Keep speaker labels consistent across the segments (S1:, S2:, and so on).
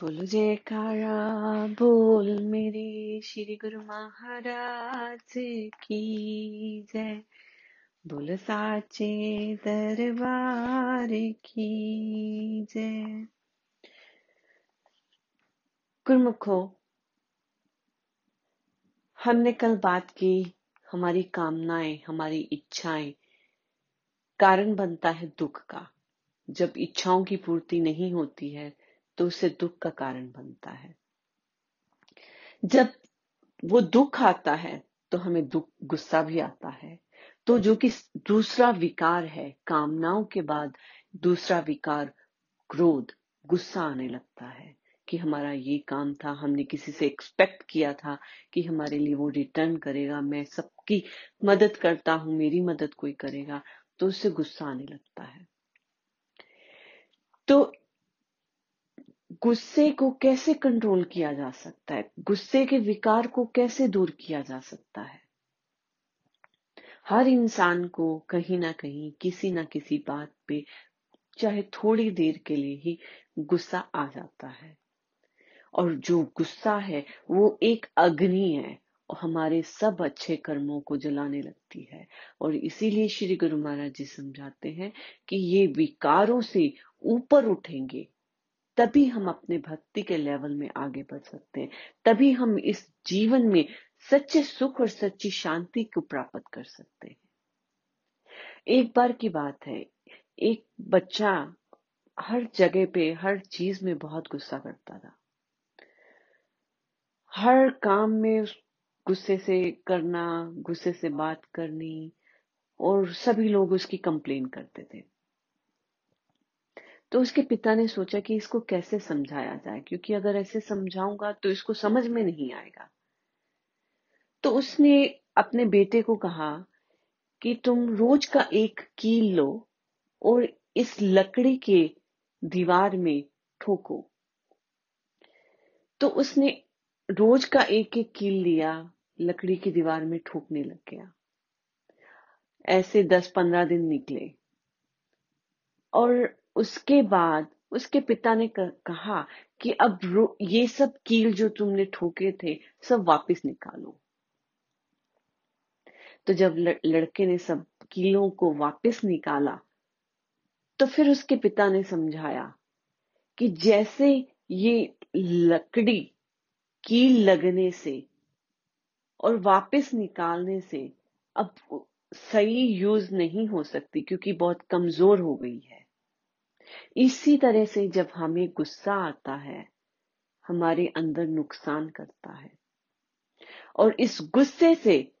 S1: बोलो जयकारा बोल मेरे श्री गुरु महाराज की जय। बोल साचे दरबार की जय। गुरुमुखो, हमने कल बात की हमारी कामनाएँ, हमारी इच्छाएँ। कारण बनता है दुख का। जब इच्छाओं की पूर्ति नहीं होती है तो उसे दुख का कारण बनता है। जब वो दुख आता है तो हमें दुख, गुस्सा भी आता है। तो जो कि दूसरा विकार है, कामनाओं के बाद दूसरा विकार, क्रोध, गुस्सा आने लगता है कि हमारा ये काम था, हमने किसी से एक्सपेक्ट किया था कि हमारे लिए वो रिटर्न करेगा, मैं सबकी मदद करता हूँ, मेरी मदद कोई करेगा तो उससे गुस्सा आने लगता है। तो गुस्से को कैसे कंट्रोल किया जा सकता है? गुस्से के विकार को कैसे दूर किया जा सकता है? हर इंसान को कहीं ना कहीं किसी ना किसी बात पे, चाहे थोड़ी देर के लिए ही गुस्सा आ जाता है। और जो गुस्सा है, वो एक अग्नि है और हमारे सब अच्छे कर्मों को जलाने लगती है। और इसीलिए श्री गुरु महाराज जी समझाते हैं कि ये विकारों से ऊपर उठेंगे तभी हम अपने भक्ति के लेवल में आगे बढ़ सकते हैं। तभी हम इस जीवन में सच्चे सुख और सच्ची शांति को प्राप्त कर सकते हैं। एक बार की बात है, एक बच्चा हर जगह पे, हर चीज़ में बहुत गुस्सा करता था। हर काम में गुस्से से करना, गुस्से से बात करनी और सभी लोग उसकी कंप्लेन करते थे। तो उसके पिता ने सोचा कि इसको कैसे समझाया जाए, क्योंकि अगर ऐसे समझाऊँगा तो इसको समझ में नहीं आएगा। तो उसने अपने बेटे को कहा कि तुम रोज का एक कील लो और इस लकड़ी के दीवार में ठोको। तो उसने रोज का एक एक कील लिया, लकड़ी की दीवार में ठोकने लग गया। ऐसे दस पंद्रह दिन निकले और उसके बाद उसके पिता ने कहा कि अब ये सब कील जो तुमने ठोके थे, सब वापस निकालो। तो जब लड़के ने सब कीलों को वापस निकाला तो फिर उसके पिता ने समझाया कि जैसे ये लकड़ी कील लगने से और वापस निकालने से अब सही यूज़ नहीं हो सकती क्योंकि बहुत कमज़ोर हो गई है। इसी तरह से जब हमें गुस्सा आता है हमारे अंदर नुकसान करता है। और इस गुस्से से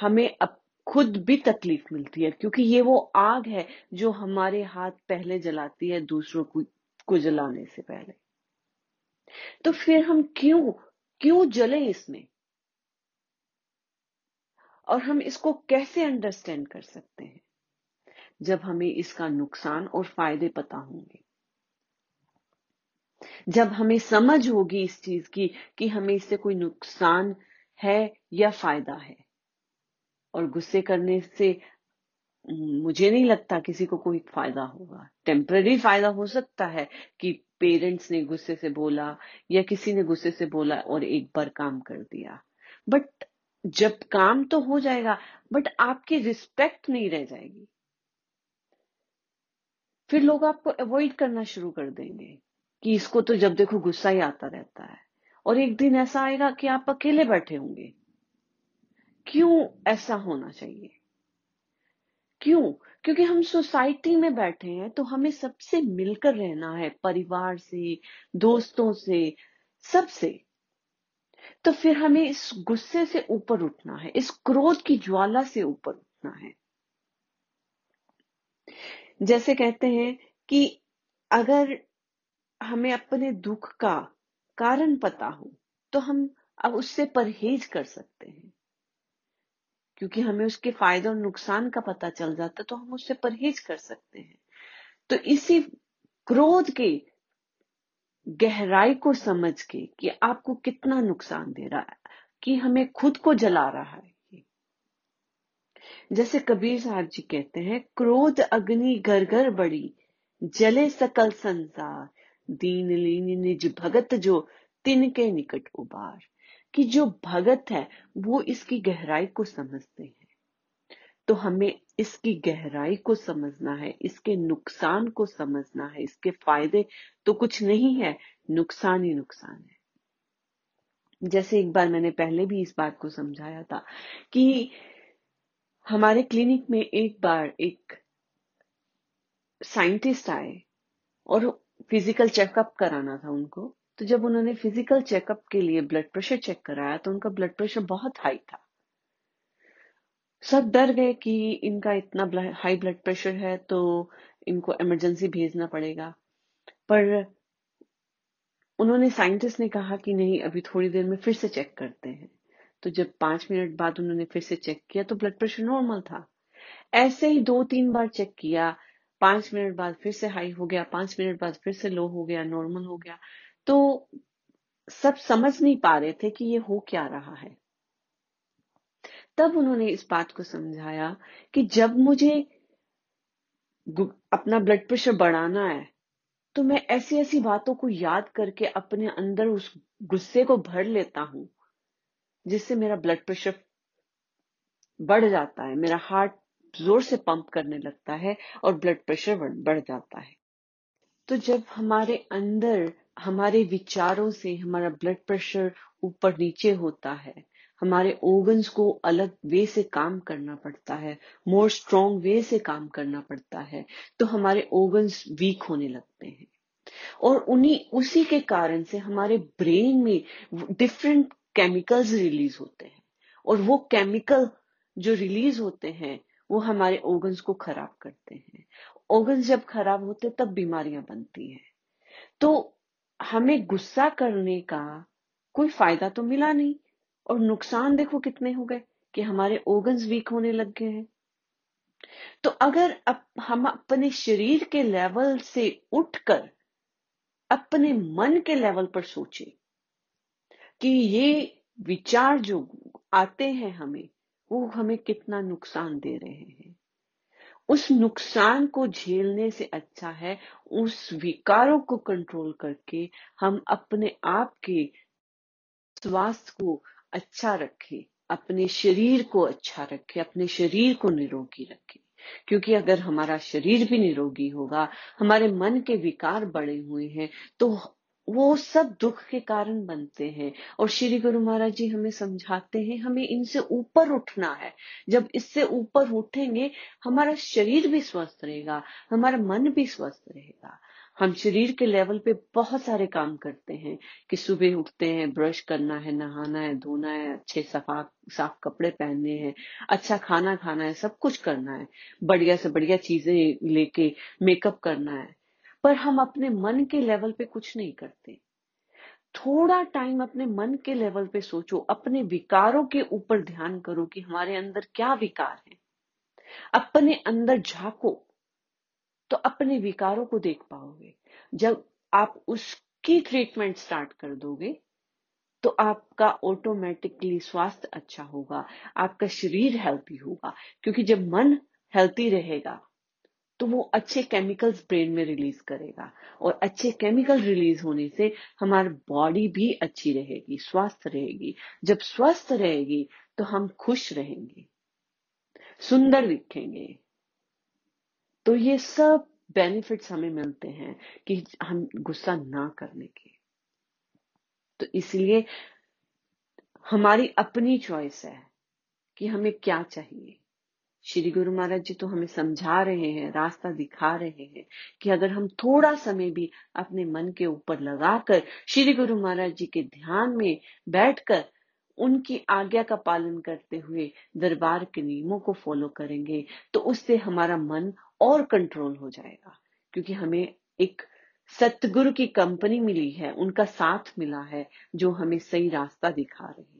S1: हमें अब खुद भी तकलीफ़ मिलती है क्योंकि ये वो आग है जो हमारे हाथ पहले जलाती है दूसरों को, को जलाने से पहले। तो फिर हम क्यों क्यों जले इसमें? और हम इसको कैसे अंडरस्टैंड कर सकते हैं? जब हमें इसका नुकसान और फ़ायदे पता होंगे। जब हमें समझ होगी इस चीज़ की कि हमें इससे कोई नुकसान है या फ़ायदा है, और गुस्से करने से मुझे नहीं लगता किसी को कोई फ़ायदा होगा। टेम्पररी फ़ायदा हो सकता है कि पेरेंट्स ने गुस्से से बोला या किसी ने गुस्से से बोला और एक बार काम कर दिया। बट जब काम तो हो जाएगा बट आपकी रिस्पेक्ट नहीं रह जाएगी। फिर लोग आपको अवॉइड करना शुरू कर देंगे कि इसको तो जब देखो गुस्सा ही आता रहता है। और एक दिन ऐसा आएगा कि आप अकेले बैठे होंगे। क्यों ऐसा होना चाहिए? क्यों? क्योंकि हम सोसाइटी में बैठे हैं तो हमें सबसे मिलकर रहना है, परिवार से, दोस्तों से, सबसे। तो फिर हमें इस गुस्से से ऊपर उठना है, इस क्रोध की ज्वाला से ऊपर उठना है। जैसे कहते हैं कि अगर हमें अपने दुख का कारण पता हो तो हम अब उससे परहेज कर सकते हैं। क्योंकि हमें उसके फ़ायदे और नुकसान का पता चल जाता तो हम उससे परहेज कर सकते हैं। तो इसी क्रोध के गहराई को समझ के कि आपको कितना नुकसान दे रहा है, कि हमें खुद को जला रहा है जैसे कबीर साहब जी कहते हैं, क्रोध अग्नि घर घर बड़ी, जले सकल संसार, दीन लीन निज भगत जो तिनके निकट उबार। कि जो भगत है, वो इसकी गहराई को समझते हैं। तो हमें इसकी गहराई को समझना है, इसके नुकसान को समझना है, इसके फ़ायदे तो कुछ नहीं है, नुकसान ही नुकसान है। जैसे एक बार मैंने पहले भी इस बात को समझाया था कि हमारे क्लिनिक में एक बार एक साइंटिस्ट आए और फ़िज़िकल चेकअप कराना था उनको। तो जब उन्होंने फ़िज़िकल चेकअप के लिए ब्लड प्रेशर चेक कराया तो उनका ब्लड प्रेशर बहुत हाई था। सब डर गए कि इनका इतना हाई ब्लड प्रेशर है तो इनको इमरजेंसी भेजना पड़ेगा। पर उन्होंने साइंटिस्ट ने कहा कि नहीं, अभी थोड़ी देर में फिर से चेक करते हैं। तो जब पाँच मिनट बाद उन्होंने फिर से चेक किया तो ब्लड प्रेशर नॉर्मल था। ऐसे ही दो तीन बार चेक किया, पाँच मिनट बाद फिर से हाई हो गया, पाँच मिनट बाद फिर से लो हो गया नॉर्मल हो गया। तो सब समझ नहीं पा रहे थे कि ये हो क्या रहा है। तब उन्होंने इस बात को समझाया कि जब मुझे अपना ब्लड प्रेशर बढ़ाना है तो मैं ऐसी ऐसी बातों को याद करके अपने अंदर उस गुस्से को भर लेता हूँ। जिससे मेरा ब्लड प्रेशर बढ़ जाता है, मेरा हार्ट ज़ोर से पंप करने लगता है और ब्लड प्रेशर बढ़ जाता है। तो जब हमारे अंदर, हमारे विचारों से हमारा ब्लड प्रेशर ऊपर नीचे होता है, हमारे ओगन्स को अलग वे से काम करना पड़ता है मोर स्ट्रॉन्ग वे से काम करना पड़ता है तो हमारे ओगन्स वीक होने लगते हैं। और उन्हीं, उसी के कारण से हमारे ब्रेन में डिफरेंट केमिकल्स रिलीज़ होते हैं। और वो केमिकल जो रिलीज़ होते हैं वो हमारे ऑर्गन्स को खराब करते हैं। ऑर्गन्स जब खराब होते तब बीमारियाँ बनती हैं। तो हमें गुस्सा करने का कोई फ़ायदा तो मिला नहीं। और नुकसान देखो कितने हो गए कि हमारे ऑर्गन्स वीक होने लग गए हैं। तो अगर अप, हम अपने शरीर के लेवल से उठकर अपने मन के लेवल पर सोचें कि ये विचार जो आते हैं हमें, वो हमें कितना नुकसान दे रहे हैं। उस नुकसान को झेलने से अच्छा है, उस विकारों को कंट्रोल करके हम अपने आप के स्वास्थ्य को अच्छा रखें, अपने शरीर को अच्छा रखें, अपने शरीर को निरोगी रखें। क्योंकि अगर हमारा शरीर भी निरोगी होगा, हमारे मन के विकार बड़े हुए हैं तो वो सब दुख के कारण बनते हैं। और श्री गुरु महाराज जी हमें समझाते हैं, हमें इनसे ऊपर उठना है। जब इससे ऊपर उठेंगे, हमारा शरीर भी स्वस्थ रहेगा, हमारा मन भी स्वस्थ रहेगा। हम शरीर के लेवल पे बहुत सारे काम करते हैं, कि सुबह उठते हैं, ब्रश करना है, नहाना है, धोना है, अच्छे सफ़ा, साफ़ कपड़े पहनने हैं अच्छा खाना खाना है, सब कुछ करना है। बढ़िया से बढ़िया चीज़ें लेके, मेकअप करना है। पर हम अपने मन के लेवल पे कुछ नहीं करते। थोड़ा टाइम अपने मन के लेवल पे सोचो, अपने विकारों के ऊपर ध्यान करो कि हमारे अंदर क्या विकार है। अपने अंदर झांको तो अपने विकारों को देख पाओगे। जब आप उसकी ट्रीटमेंट स्टार्ट कर दोगे तो आपका ऑटोमेटिकली स्वास्थ्य अच्छा होगा, आपका शरीर हेल्थी होगा, क्योंकि जब मन हेल्थी रहेगा तो वो अच्छे केमिकल्स ब्रेन में रिलीज़ करेगा। और अच्छे केमिकल रिलीज़ होने से हमारी बॉडी भी अच्छी रहेगी, स्वस्थ रहेगी। जब स्वस्थ रहेगी तो हम खुश रहेंगे, सुंदर दिखेंगे। तो ये सब बेनिफिट्स हमें मिलते हैं कि हम गुस्सा ना करने के। तो इसलिए हमारी अपनी चॉइस है कि हमें क्या चाहिए। श्री गुरु महाराज जी तो हमें समझा रहे हैं, रास्ता दिखा रहे हैं कि अगर हम थोड़ा समय भी अपने मन के ऊपर लगाकर श्री गुरु महाराज जी के ध्यान में बैठकर उनकी आज्ञा का पालन करते हुए दरबार के नियमों को फॉलो करेंगे तो उससे हमारा मन और कंट्रोल हो जाएगा। क्योंकि हमें एक सतगुरु की कंपनी मिली है, उनका साथ मिला है, जो हमें सही रास्ता दिखा रही है।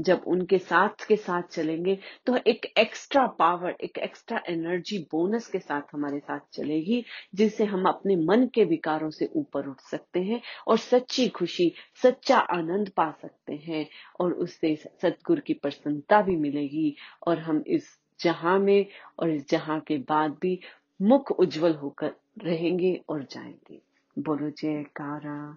S1: जब उनके साथ के साथ चलेंगे तो एक एक्स्ट्रा पावर एक एक्स्ट्रा एनर्जी बोनस के साथ हमारे साथ चलेगी, जिससे हम अपने मन के विकारों से ऊपर उठ सकते हैं और सच्ची खुशी, सच्चा आनंद पा सकते हैं और उससे सतगुरु की प्रसन्नता भी मिलेगी और हम इस जहाँ में और इस जहाँ के बाद भी मुख उज्जवल होकर रहेंगे और जाएँगे। बोलो जयकारा।